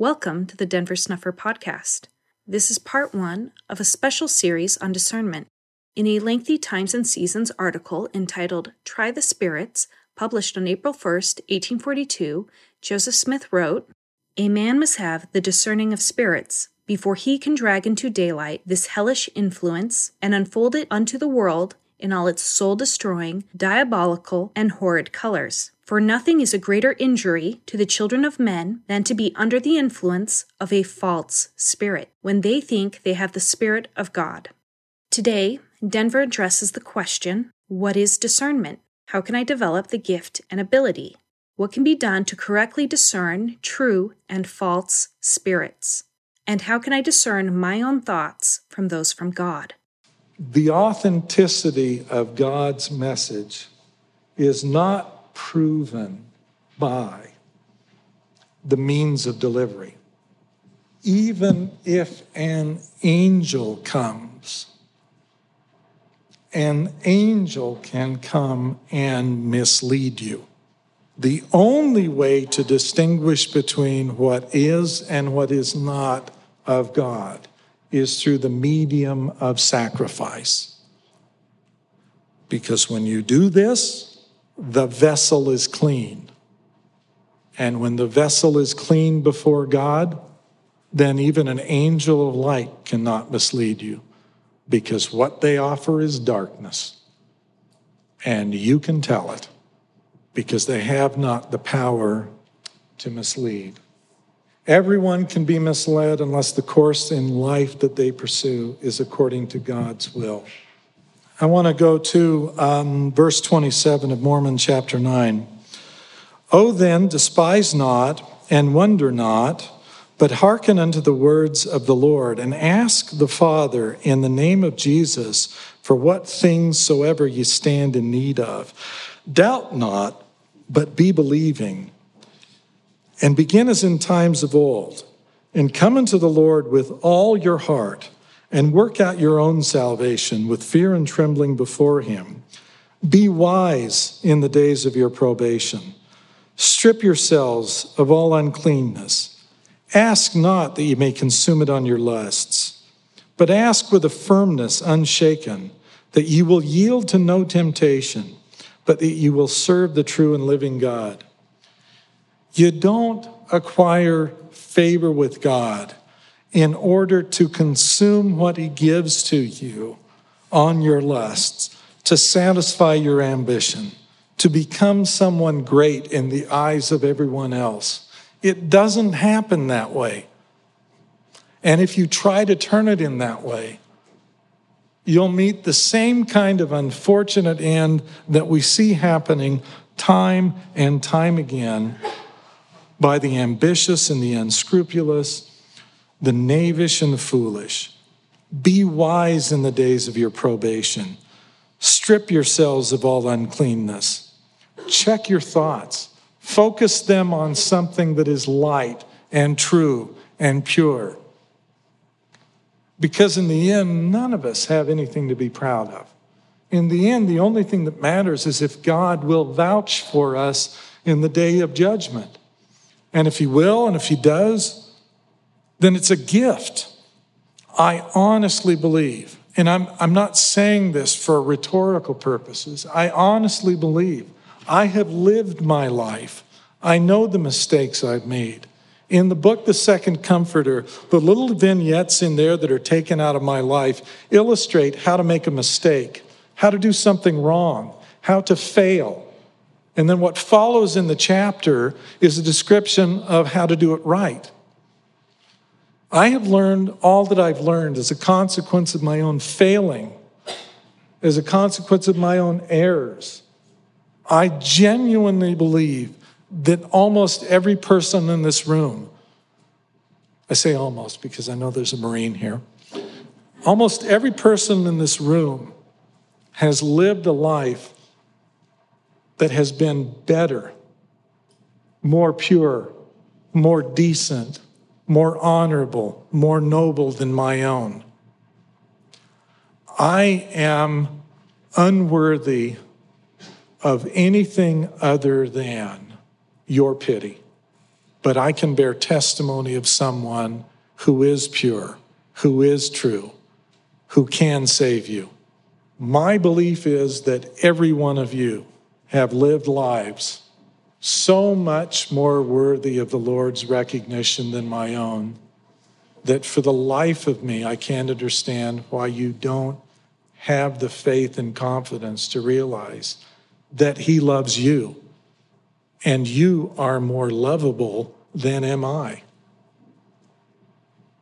Welcome to the Denver Snuffer Podcast. This is part one of a special series on discernment. In a lengthy Times and Seasons article entitled Try the Spirits, published on April 1st, 1842, Joseph Smith wrote A man must have the discerning of spirits before he can drag into daylight this hellish influence and unfold it unto the world in all its soul destroying, diabolical, and horrid colors. For nothing is a greater injury to the children of men than to be under the influence of a false spirit, when they think they have the Spirit of God. Today, Denver addresses the question What is discernment? How can I develop the gift and ability? What can be done to correctly discern true and false spirits? And how can I discern my own thoughts from those from God? The authenticity of God's message is not proven by the means of delivery. Even if an angel comes, an angel can come and mislead you. The only way to distinguish between what is and what is not of God is through the medium of sacrifice. Because when you do this, the vessel is clean. And when the vessel is clean before God, then even an angel of light cannot mislead you because what they offer is darkness. And you can tell it because they have not the power to mislead. Everyone can be misled unless the course in life that they pursue is according to God's will. I want to go to um, verse 27 of Mormon chapter 9. Oh, then, despise not and wonder not, but hearken unto the words of the Lord, and ask the Father in the name of Jesus for what things soever ye stand in need of. Doubt not, but be believing. And begin as in times of old, and come unto the Lord with all your heart and work out your own salvation with fear and trembling before him. Be wise in the days of your probation. Strip yourselves of all uncleanness. Ask not that ye may consume it on your lusts, but ask with a firmness unshaken that ye will yield to no temptation, but that ye will serve the true and living God. You don't acquire favor with God in order to consume what He gives to you on your lusts, to satisfy your ambition, to become someone great in the eyes of everyone else. It doesn't happen that way. And if you try to turn it in that way, you'll meet the same kind of unfortunate end that we see happening time and time again by the ambitious and the unscrupulous the knavish and the foolish. Be wise in the days of your probation. Strip yourselves of all uncleanness. Check your thoughts. Focus them on something that is light and true and pure. Because in the end, none of us have anything to be proud of. In the end, the only thing that matters is if God will vouch for us in the day of judgment. And if He will, and if He does, then it's a gift. I honestly believe, and I'm, I'm not saying this for rhetorical purposes, I honestly believe I have lived my life. I know the mistakes I've made. In the book, The Second Comforter, the little vignettes in there that are taken out of my life illustrate how to make a mistake, how to do something wrong, how to fail. And then what follows in the chapter is a description of how to do it right. I have learned all that I've learned as a consequence of my own failing, as a consequence of my own errors. I genuinely believe that almost every person in this room, I say almost because I know there's a Marine here, almost every person in this room has lived a life that has been better, more pure, more decent more honorable, more noble than my own. I am unworthy of anything other than your pity. but I can bear testimony of someone who is pure, who is true, who can save you. My belief is that every one of you have lived lives so much more worthy of the Lord's recognition than my own that for the life of me, I can't understand why you don't have the faith and confidence to realize that He loves you and you are more lovable than am I.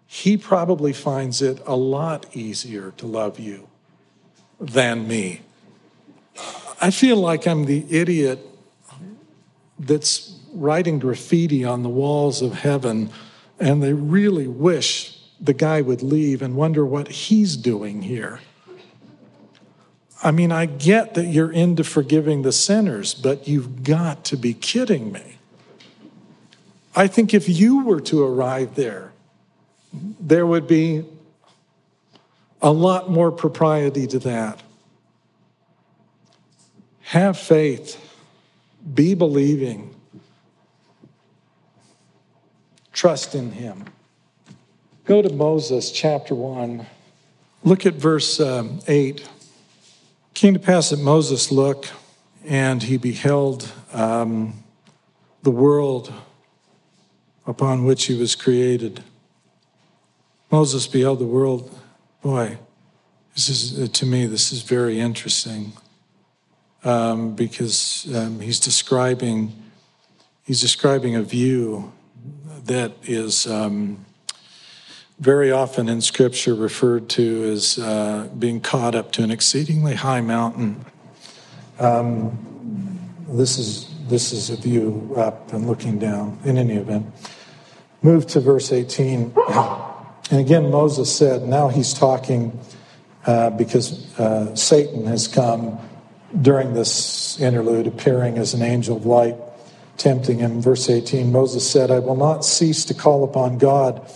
He probably finds it a lot easier to love you than me. I feel like I'm the idiot that's writing graffiti on the walls of heaven, and they really wish the guy would leave and wonder what he's doing here. I mean, I get that you're into forgiving the sinners, but you've got to be kidding me. I think if you were to arrive there, there would be a lot more propriety to that. Have faith, be believing, trust in Him. Go to Moses chapter 1. Look at verse um, 8. Came to pass that Moses looked, and he beheld um, the world upon which he was created. Moses beheld the world. Boy, this is to me this is very interesting um, because um, he's describing he's describing a view that is um, very often in Scripture referred to as uh, being caught up to an exceedingly high mountain. Um, this is this is a view up and looking down. In any event, move to verse 18. And again, Moses said, now he's talking uh, because uh, Satan has come during this interlude, appearing as an angel of light, tempting him. Verse 18 Moses said, I will not cease to call upon God.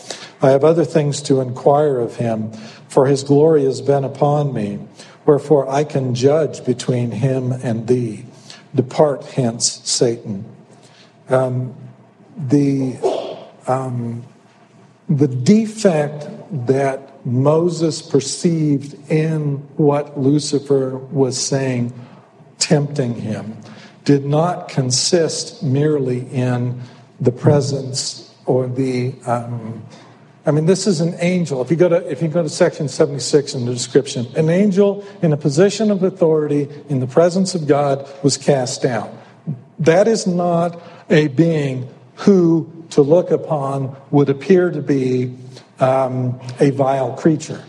I have other things to inquire of him, for his glory has been upon me. Wherefore I can judge between him and thee. Depart hence, Satan. Um, the, um, the defect that Moses perceived in what Lucifer was saying tempting him did not consist merely in the presence or the um, I mean, this is an angel. If you go to if you go to section 76 in the description, an angel in a position of authority in the presence of God was cast down. That is not a being who, to look upon, would appear to be um, a vile creature.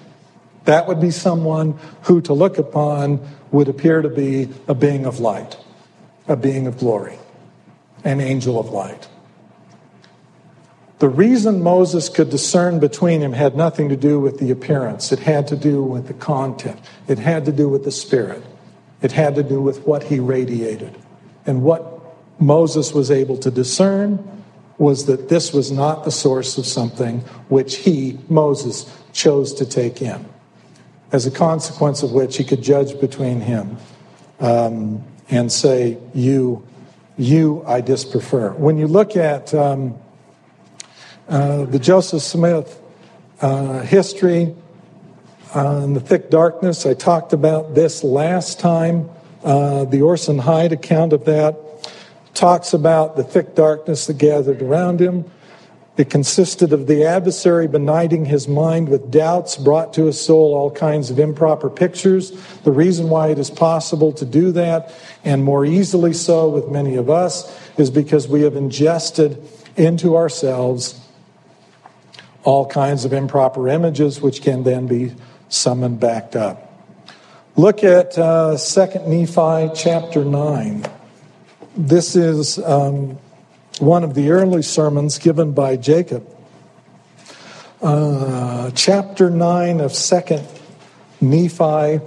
That would be someone who, to look upon, would appear to be a being of light, a being of glory, an angel of light. The reason Moses could discern between him had nothing to do with the appearance. It had to do with the content. It had to do with the spirit. It had to do with what he radiated. And what Moses was able to discern was that this was not the source of something which he, Moses, chose to take in as a consequence of which he could judge between him um, and say, You, you, I disprefer. When you look at um, uh, the Joseph Smith uh, history uh, in the thick darkness, I talked about this last time. Uh, the Orson Hyde account of that talks about the thick darkness that gathered around him. It consisted of the adversary benighting his mind with doubts, brought to his soul all kinds of improper pictures. The reason why it is possible to do that, and more easily so with many of us, is because we have ingested into ourselves all kinds of improper images, which can then be summoned back up. Look at uh, 2 Nephi chapter 9. This is um, one of the early sermons given by Jacob. Uh, chapter 9 of 2nd Nephi,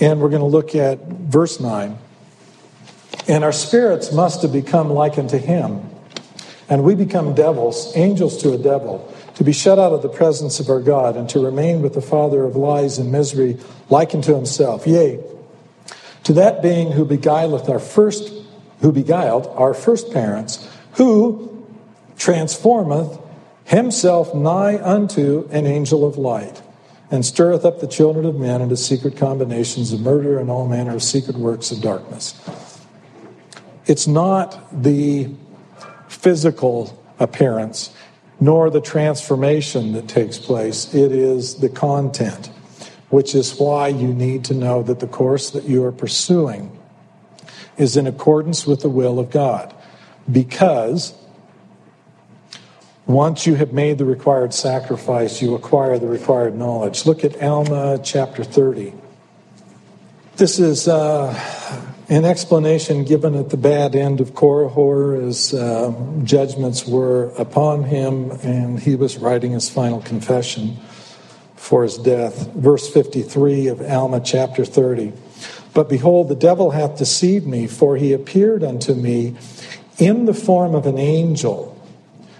and we're going to look at verse 9. And our spirits must have become like unto him, and we become devils, angels to a devil, to be shut out of the presence of our God, and to remain with the father of lies and misery, like unto himself. Yea, to that being who beguileth our first who beguiled our first parents, who transformeth himself nigh unto an angel of light, and stirreth up the children of men into secret combinations of murder and all manner of secret works of darkness. It's not the physical appearance nor the transformation that takes place, it is the content, which is why you need to know that the course that you are pursuing is in accordance with the will of God. Because once you have made the required sacrifice, you acquire the required knowledge. Look at Alma chapter 30. This is uh, an explanation given at the bad end of Korihor as uh, judgments were upon him and he was writing his final confession for his death. Verse 53 of Alma chapter 30. But behold, the devil hath deceived me, for he appeared unto me in the form of an angel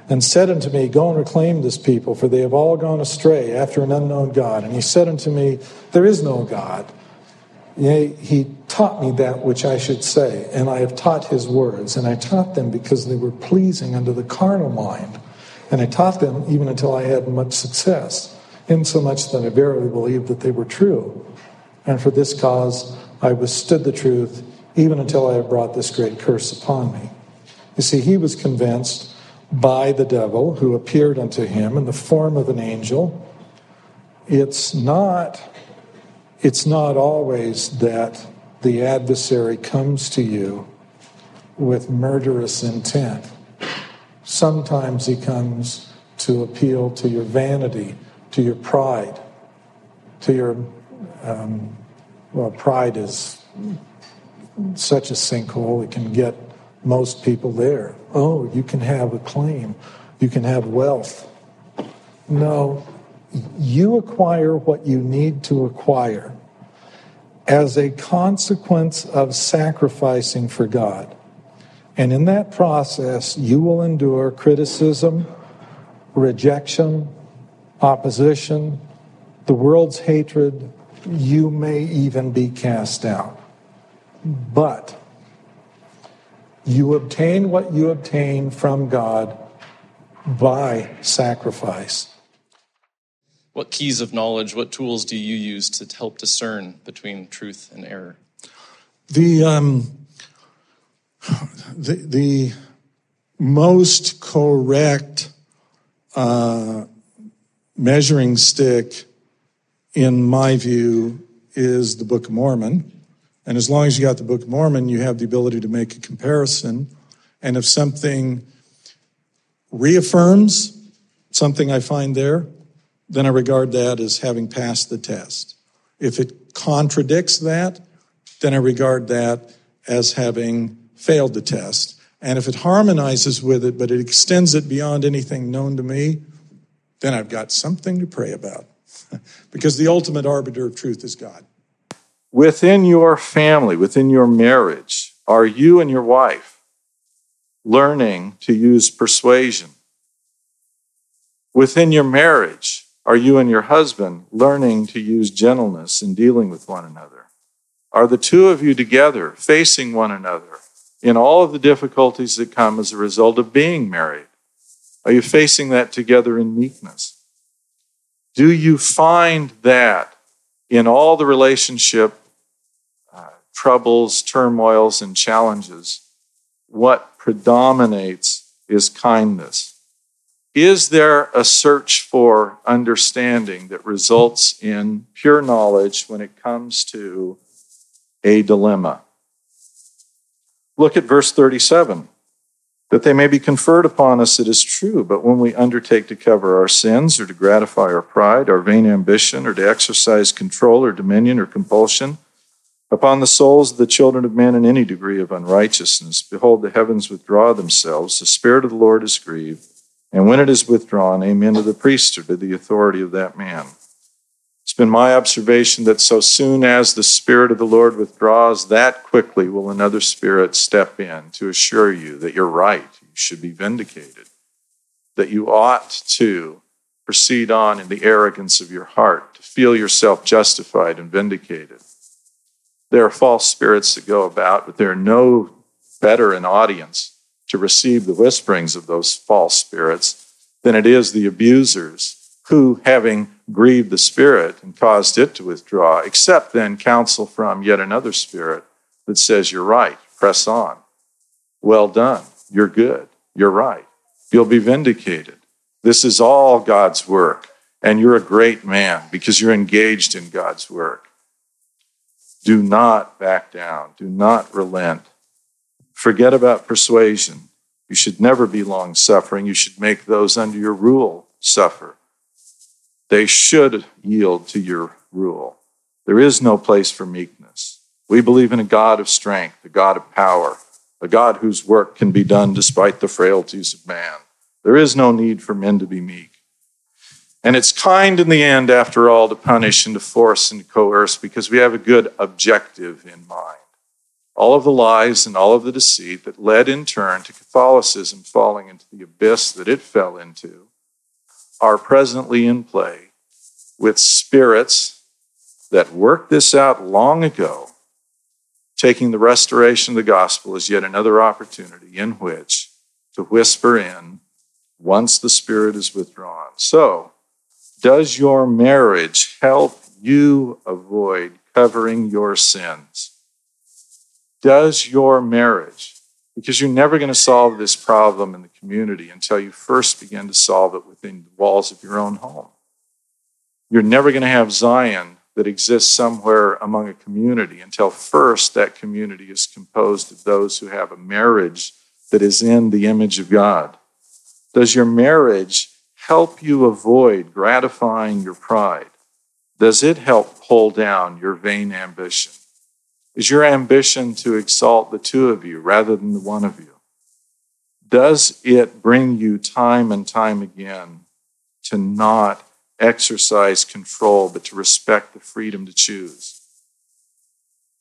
and said unto me, Go and reclaim this people, for they have all gone astray after an unknown God. And he said unto me, There is no God. Yea, he taught me that which I should say, and I have taught his words, and I taught them because they were pleasing unto the carnal mind. And I taught them even until I had much success, insomuch that I verily believed that they were true. And for this cause I withstood the truth, even until I have brought this great curse upon me. You see, he was convinced by the devil who appeared unto him in the form of an angel. It's not, it's not always that the adversary comes to you with murderous intent. Sometimes he comes to appeal to your vanity, to your pride, to your, um, well, pride is such a sinkhole, it can get most people there. Oh, you can have a claim, you can have wealth. No, you acquire what you need to acquire as a consequence of sacrificing for God. And in that process, you will endure criticism, rejection, opposition, the world's hatred. You may even be cast out. But you obtain what you obtain from God by sacrifice. What keys of knowledge, what tools do you use to help discern between truth and error? The, um, the, the most correct uh, measuring stick, in my view, is the Book of Mormon. And as long as you got the Book of Mormon, you have the ability to make a comparison. And if something reaffirms something I find there, then I regard that as having passed the test. If it contradicts that, then I regard that as having failed the test. And if it harmonizes with it, but it extends it beyond anything known to me, then I've got something to pray about. because the ultimate arbiter of truth is God. Within your family, within your marriage, are you and your wife learning to use persuasion? Within your marriage, are you and your husband learning to use gentleness in dealing with one another? Are the two of you together facing one another in all of the difficulties that come as a result of being married? Are you facing that together in meekness? Do you find that in all the relationship uh, troubles, turmoils, and challenges, what predominates is kindness. Is there a search for understanding that results in pure knowledge when it comes to a dilemma? Look at verse 37 that they may be conferred upon us, it is true. But when we undertake to cover our sins or to gratify our pride, our vain ambition, or to exercise control or dominion or compulsion upon the souls of the children of men in any degree of unrighteousness, behold, the heavens withdraw themselves, the Spirit of the Lord is grieved. And when it is withdrawn, amen to the priesthood, to the authority of that man. Been my observation that so soon as the Spirit of the Lord withdraws, that quickly will another Spirit step in to assure you that you're right, you should be vindicated, that you ought to proceed on in the arrogance of your heart, to feel yourself justified and vindicated. There are false spirits that go about, but there are no better an audience to receive the whisperings of those false spirits than it is the abusers who, having grieved the spirit and caused it to withdraw, accept then counsel from yet another spirit that says, You're right, press on. Well done, you're good, you're right, you'll be vindicated. This is all God's work, and you're a great man because you're engaged in God's work. Do not back down, do not relent. Forget about persuasion. You should never be long suffering. You should make those under your rule suffer. They should yield to your rule. There is no place for meekness. We believe in a God of strength, a God of power, a God whose work can be done despite the frailties of man. There is no need for men to be meek. And it's kind in the end, after all, to punish and to force and to coerce because we have a good objective in mind. All of the lies and all of the deceit that led in turn to Catholicism falling into the abyss that it fell into are presently in play with spirits that worked this out long ago, taking the restoration of the gospel as yet another opportunity in which to whisper in once the spirit is withdrawn. So, does your marriage help you avoid covering your sins? Does your marriage because you're never going to solve this problem in the community until you first begin to solve it within the walls of your own home. You're never going to have Zion that exists somewhere among a community until first that community is composed of those who have a marriage that is in the image of God. Does your marriage help you avoid gratifying your pride? Does it help pull down your vain ambition? Is your ambition to exalt the two of you rather than the one of you? Does it bring you time and time again to not exercise control, but to respect the freedom to choose?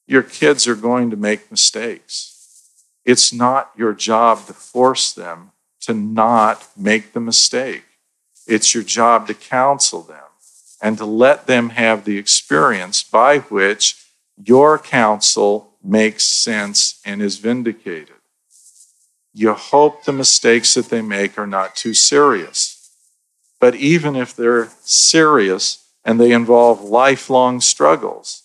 Your kids are going to make mistakes. It's not your job to force them to not make the mistake. It's your job to counsel them and to let them have the experience by which your counsel makes sense and is vindicated. You hope the mistakes that they make are not too serious. But even if they're serious and they involve lifelong struggles,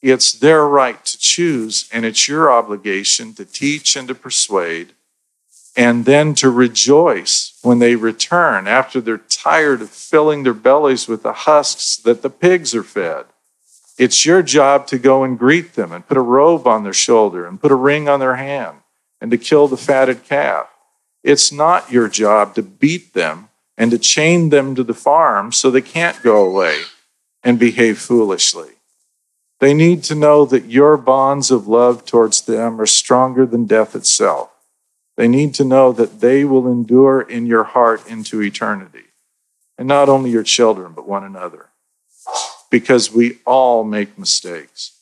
it's their right to choose, and it's your obligation to teach and to persuade, and then to rejoice when they return after they're tired of filling their bellies with the husks that the pigs are fed. It's your job to go and greet them and put a robe on their shoulder and put a ring on their hand and to kill the fatted calf. It's not your job to beat them and to chain them to the farm so they can't go away and behave foolishly. They need to know that your bonds of love towards them are stronger than death itself. They need to know that they will endure in your heart into eternity. And not only your children, but one another because we all make mistakes.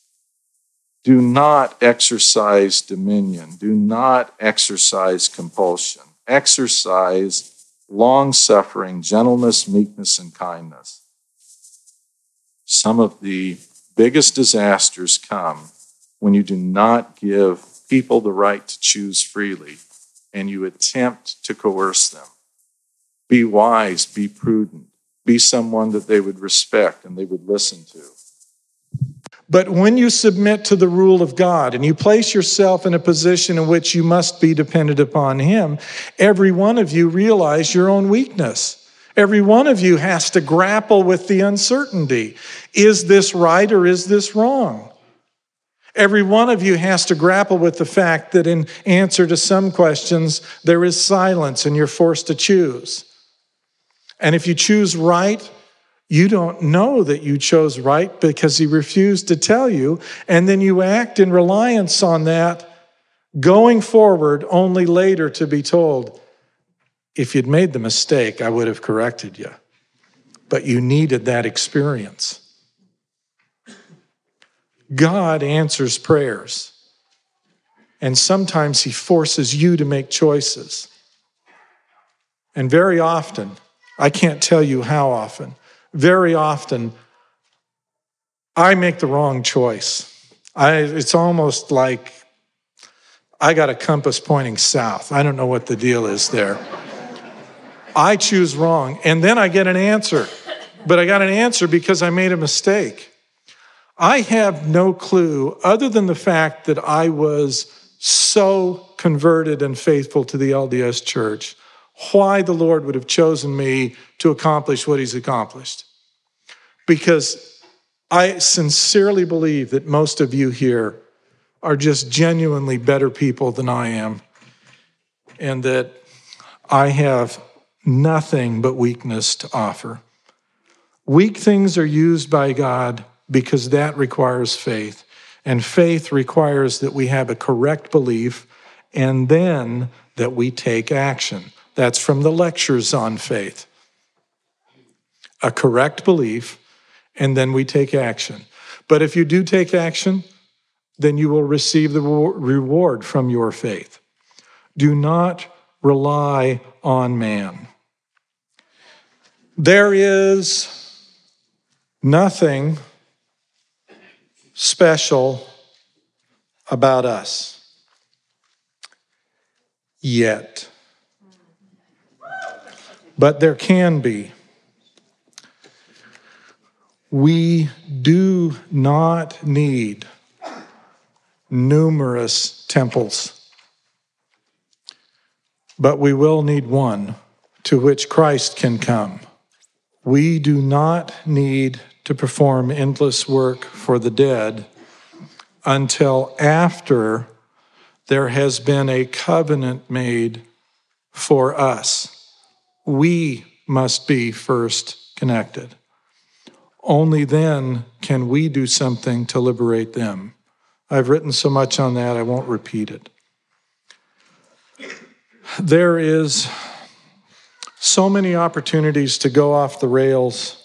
Do not exercise dominion. Do not exercise compulsion. Exercise long suffering, gentleness, meekness, and kindness. Some of the biggest disasters come when you do not give people the right to choose freely and you attempt to coerce them. Be wise, be prudent be someone that they would respect and they would listen to. But when you submit to the rule of God and you place yourself in a position in which you must be dependent upon Him, every one of you realize your own weakness. Every one of you has to grapple with the uncertainty. Is this right or is this wrong? Every one of you has to grapple with the fact that in answer to some questions, there is silence and you're forced to choose. And if you choose right, you don't know that you chose right because he refused to tell you. And then you act in reliance on that, going forward only later to be told, if you'd made the mistake, I would have corrected you. But you needed that experience. God answers prayers. And sometimes he forces you to make choices. And very often, I can't tell you how often. Very often, I make the wrong choice. I, it's almost like I got a compass pointing south. I don't know what the deal is there. I choose wrong. And then I get an answer. But I got an answer because I made a mistake. I have no clue, other than the fact that I was so converted and faithful to the LDS church, why the Lord would have chosen me to accomplish what He's accomplished. Because I sincerely believe that most of you here are just genuinely better people than I am, and that I have nothing but weakness to offer. Weak things are used by God because that requires faith. And faith requires that we have a correct belief and then that we take action. That's from the lectures on faith. A correct belief, and then we take action. But if you do take action, then you will receive the reward from your faith. Do not rely on man. There is nothing special about us yet. But there can be. We do not need numerous temples, but we will need one to which Christ can come. We do not need to perform endless work for the dead until after there has been a covenant made for us. We must be first connected. Only then can we do something to liberate them. I've written so much on that, I won't repeat it. There is so many opportunities to go off the rails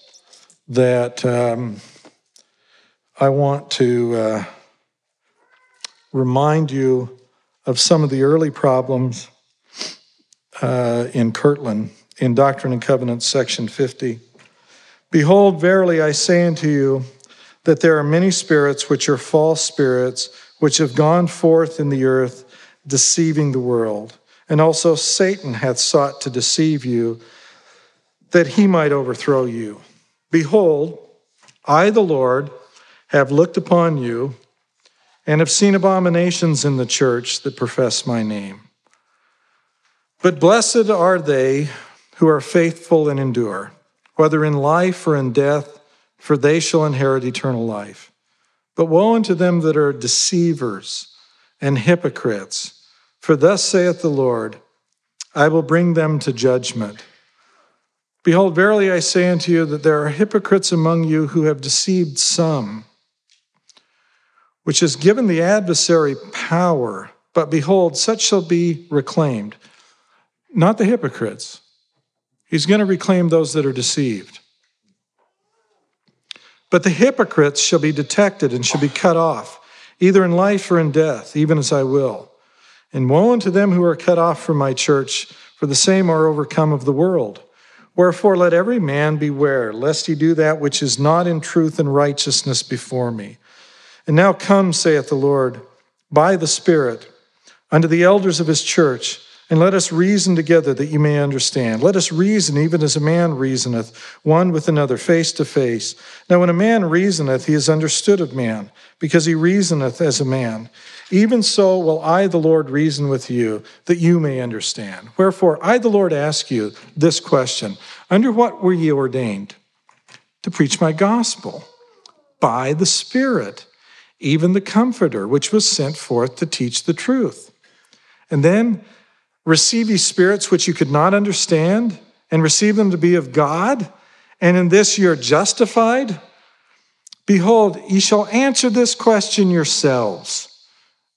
that um, I want to uh, remind you of some of the early problems uh, in Kirtland in Doctrine and Covenants, section 50. Behold, verily I say unto you that there are many spirits which are false spirits, which have gone forth in the earth, deceiving the world. And also Satan hath sought to deceive you, that he might overthrow you. Behold, I, the Lord, have looked upon you and have seen abominations in the church that profess my name. But blessed are they who are faithful and endure, whether in life or in death, for they shall inherit eternal life. But woe unto them that are deceivers and hypocrites, for thus saith the Lord, I will bring them to judgment. Behold, verily I say unto you that there are hypocrites among you who have deceived some, which has given the adversary power. But behold, such shall be reclaimed. Not the hypocrites. He's going to reclaim those that are deceived. But the hypocrites shall be detected and shall be cut off, either in life or in death, even as I will. And woe unto them who are cut off from my church, for the same are overcome of the world. Wherefore, let every man beware, lest he do that which is not in truth and righteousness before me. And now come, saith the Lord, by the Spirit, unto the elders of his church, and let us reason together that you may understand. Let us reason even as a man reasoneth, one with another, face to face. Now, when a man reasoneth, he is understood of man, because he reasoneth as a man. Even so will I, the Lord, reason with you, that you may understand. Wherefore, I, the Lord, ask you this question Under what were ye ordained? To preach my gospel by the Spirit, even the Comforter, which was sent forth to teach the truth. And then receive ye spirits which you could not understand, and receive them to be of God, and in this you're justified. Behold, ye shall answer this question yourselves.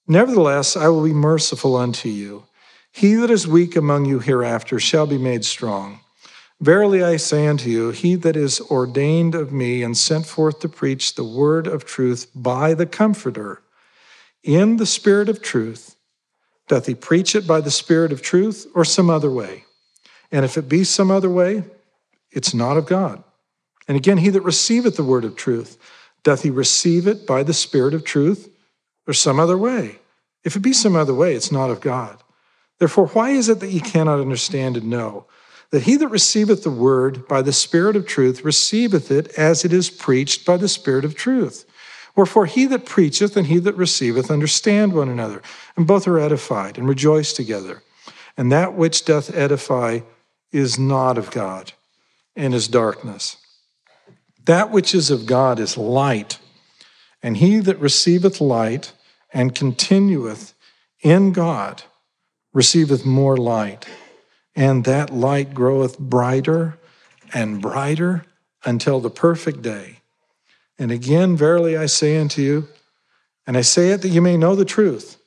Nevertheless, I will be merciful unto you. He that is weak among you hereafter shall be made strong. Verily I say unto you, he that is ordained of me and sent forth to preach the word of truth by the Comforter, in the Spirit of truth, doth he preach it by the Spirit of truth or some other way? And if it be some other way, it's not of God. And again, he that receiveth the word of truth, doth he receive it by the Spirit of truth or some other way. If it be some other way, it's not of God. Therefore, why is it that ye cannot understand and know? That he that receiveth the word by the Spirit of truth receiveth it as it is preached by the Spirit of truth. Wherefore, he that preacheth and he that receiveth understand one another, and both are edified and rejoice together. And that which doth edify is not of God, and is darkness. That which is of God is light, and he that receiveth light and continueth in God receiveth more light, and that light groweth brighter and brighter until the perfect day. And again, verily I say unto you, and I say it that you may know the truth,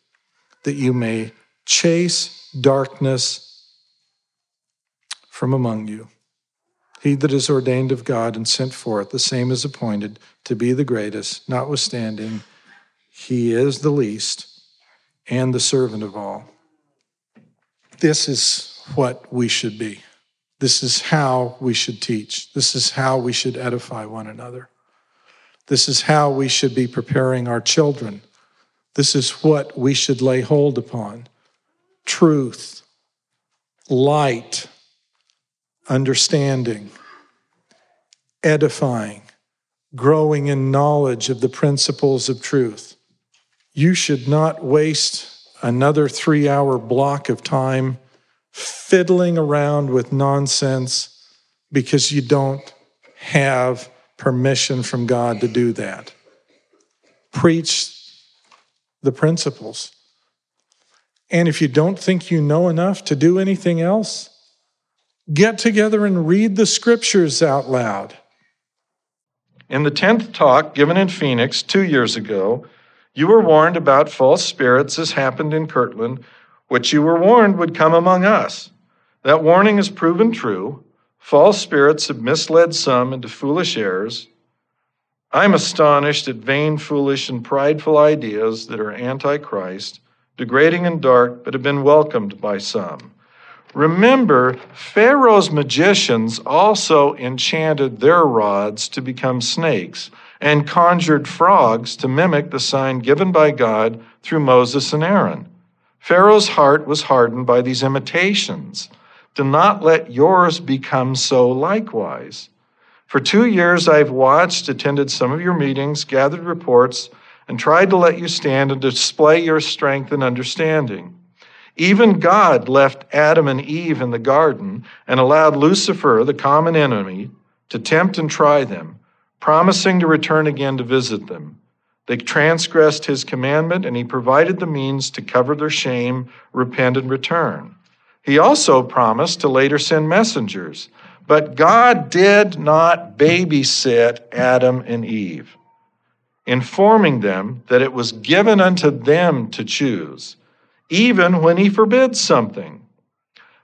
that you may chase darkness from among you. He that is ordained of God and sent forth, the same is appointed to be the greatest, notwithstanding, he is the least and the servant of all. This is what we should be. This is how we should teach. This is how we should edify one another. This is how we should be preparing our children. This is what we should lay hold upon truth, light, understanding, edifying, growing in knowledge of the principles of truth. You should not waste another three hour block of time fiddling around with nonsense because you don't have permission from God to do that. Preach the principles. And if you don't think you know enough to do anything else, get together and read the scriptures out loud. In the 10th talk given in Phoenix two years ago, you were warned about false spirits, as happened in Kirtland, which you were warned would come among us. That warning has proven true. False spirits have misled some into foolish errors. I'm astonished at vain, foolish, and prideful ideas that are antichrist, degrading and dark, but have been welcomed by some. Remember, Pharaoh's magicians also enchanted their rods to become snakes and conjured frogs to mimic the sign given by God through Moses and Aaron. Pharaoh's heart was hardened by these imitations. Do not let yours become so likewise. For two years I've watched, attended some of your meetings, gathered reports, and tried to let you stand and display your strength and understanding. Even God left Adam and Eve in the garden and allowed Lucifer, the common enemy, to tempt and try them, promising to return again to visit them. They transgressed his commandment, and he provided the means to cover their shame, repent, and return. He also promised to later send messengers, but God did not babysit Adam and Eve, informing them that it was given unto them to choose, even when he forbids something.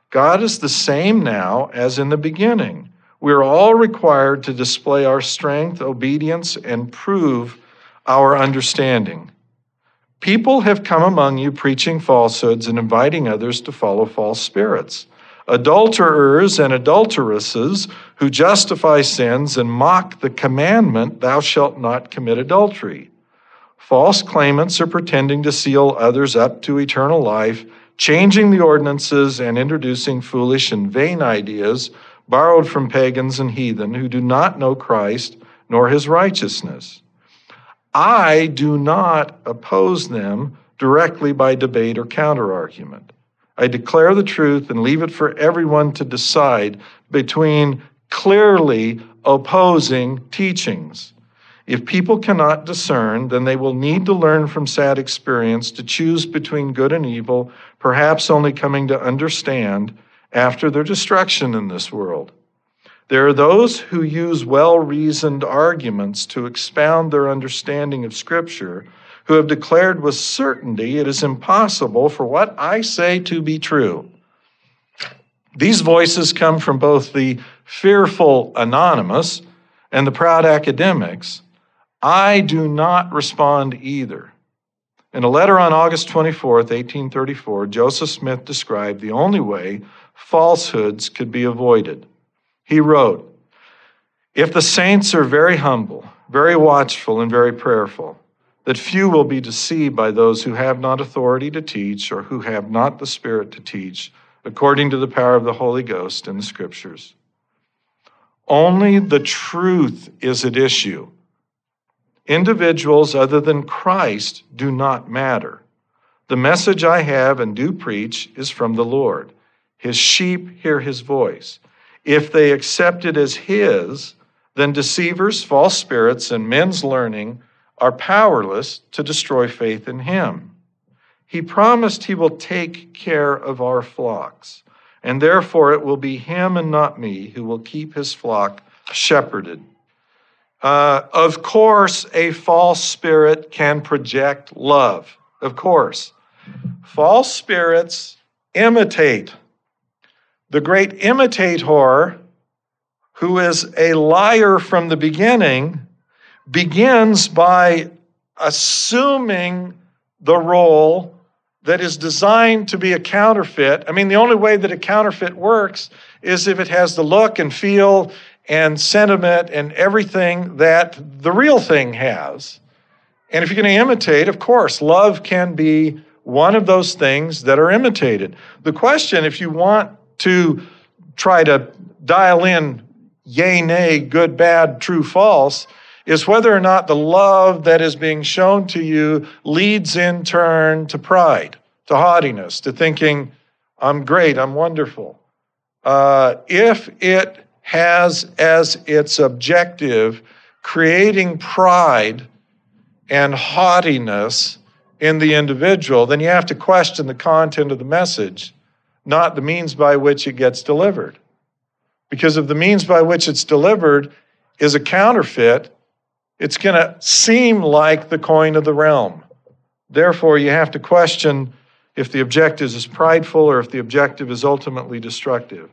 God is the same now as in the beginning. We are all required to display our strength, obedience, and prove our understanding. People have come among you preaching falsehoods and inviting others to follow false spirits. Adulterers and adulteresses who justify sins and mock the commandment, Thou shalt not commit adultery. False claimants are pretending to seal others up to eternal life, changing the ordinances and introducing foolish and vain ideas borrowed from pagans and heathen who do not know Christ nor his righteousness. I do not oppose them directly by debate or counterargument. I declare the truth and leave it for everyone to decide between clearly opposing teachings. If people cannot discern, then they will need to learn from sad experience to choose between good and evil, perhaps only coming to understand after their destruction in this world. There are those who use well reasoned arguments to expound their understanding of Scripture, who have declared with certainty it is impossible for what I say to be true. These voices come from both the fearful anonymous and the proud academics. I do not respond either. In a letter on August 24th, 1834, Joseph Smith described the only way falsehoods could be avoided. He wrote, If the saints are very humble, very watchful, and very prayerful, that few will be deceived by those who have not authority to teach or who have not the Spirit to teach, according to the power of the Holy Ghost in the Scriptures. Only the truth is at issue. Individuals other than Christ do not matter. The message I have and do preach is from the Lord. His sheep hear his voice. If they accept it as his, then deceivers, false spirits, and men's learning are powerless to destroy faith in him. He promised he will take care of our flocks, and therefore it will be him and not me who will keep his flock shepherded. Uh, of course, a false spirit can project love. Of course. False spirits imitate. The great imitator, who is a liar from the beginning, begins by assuming the role that is designed to be a counterfeit. I mean, the only way that a counterfeit works is if it has the look and feel and sentiment and everything that the real thing has. And if you're going to imitate, of course, love can be one of those things that are imitated. The question, if you want to try to dial in yay, nay, good, bad, true, false, is whether or not the love that is being shown to you leads in turn to pride, to haughtiness, to thinking, I'm great, I'm wonderful. Uh, if it has as its objective creating pride and haughtiness in the individual, then you have to question the content of the message, not the means by which it gets delivered. Because if the means by which it's delivered is a counterfeit, it's going to seem like the coin of the realm. Therefore, you have to question if the objective is prideful or if the objective is ultimately destructive.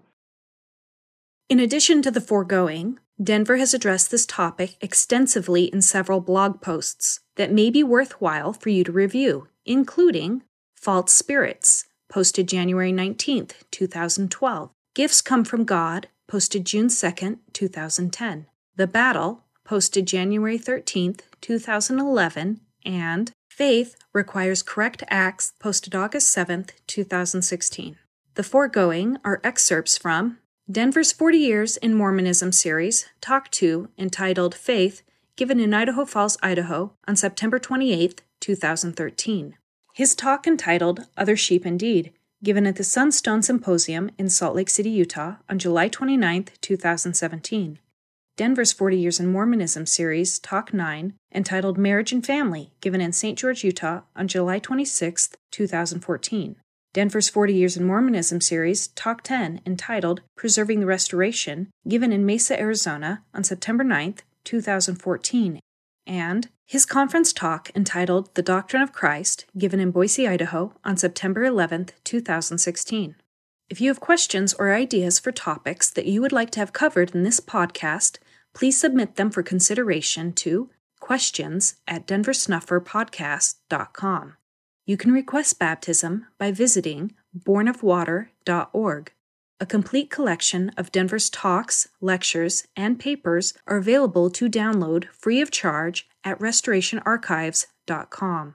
In addition to the foregoing, Denver has addressed this topic extensively in several blog posts that may be worthwhile for you to review, including False Spirits, posted January 19, 2012, Gifts Come from God, posted June 2, 2010, The Battle, posted January 13, 2011, and Faith Requires Correct Acts, posted August 7, 2016. The foregoing are excerpts from Denver's 40 Years in Mormonism series, Talk 2, entitled Faith, given in Idaho Falls, Idaho, on September 28, 2013. His talk entitled Other Sheep Indeed, given at the Sunstone Symposium in Salt Lake City, Utah, on July 29, 2017. Denver's 40 Years in Mormonism series, Talk 9, entitled Marriage and Family, given in St. George, Utah, on July 26, 2014. Denver's 40 Years in Mormonism series, Talk 10, entitled Preserving the Restoration, given in Mesa, Arizona on September 9, 2014, and his conference talk entitled The Doctrine of Christ, given in Boise, Idaho on September 11, 2016. If you have questions or ideas for topics that you would like to have covered in this podcast, please submit them for consideration to questions at denversnufferpodcast.com. You can request baptism by visiting bornofwater.org. A complete collection of Denver's talks, lectures, and papers are available to download free of charge at restorationarchives.com.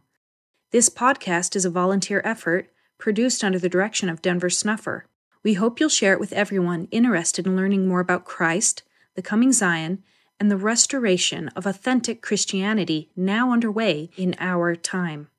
This podcast is a volunteer effort produced under the direction of Denver Snuffer. We hope you'll share it with everyone interested in learning more about Christ, the coming Zion, and the restoration of authentic Christianity now underway in our time.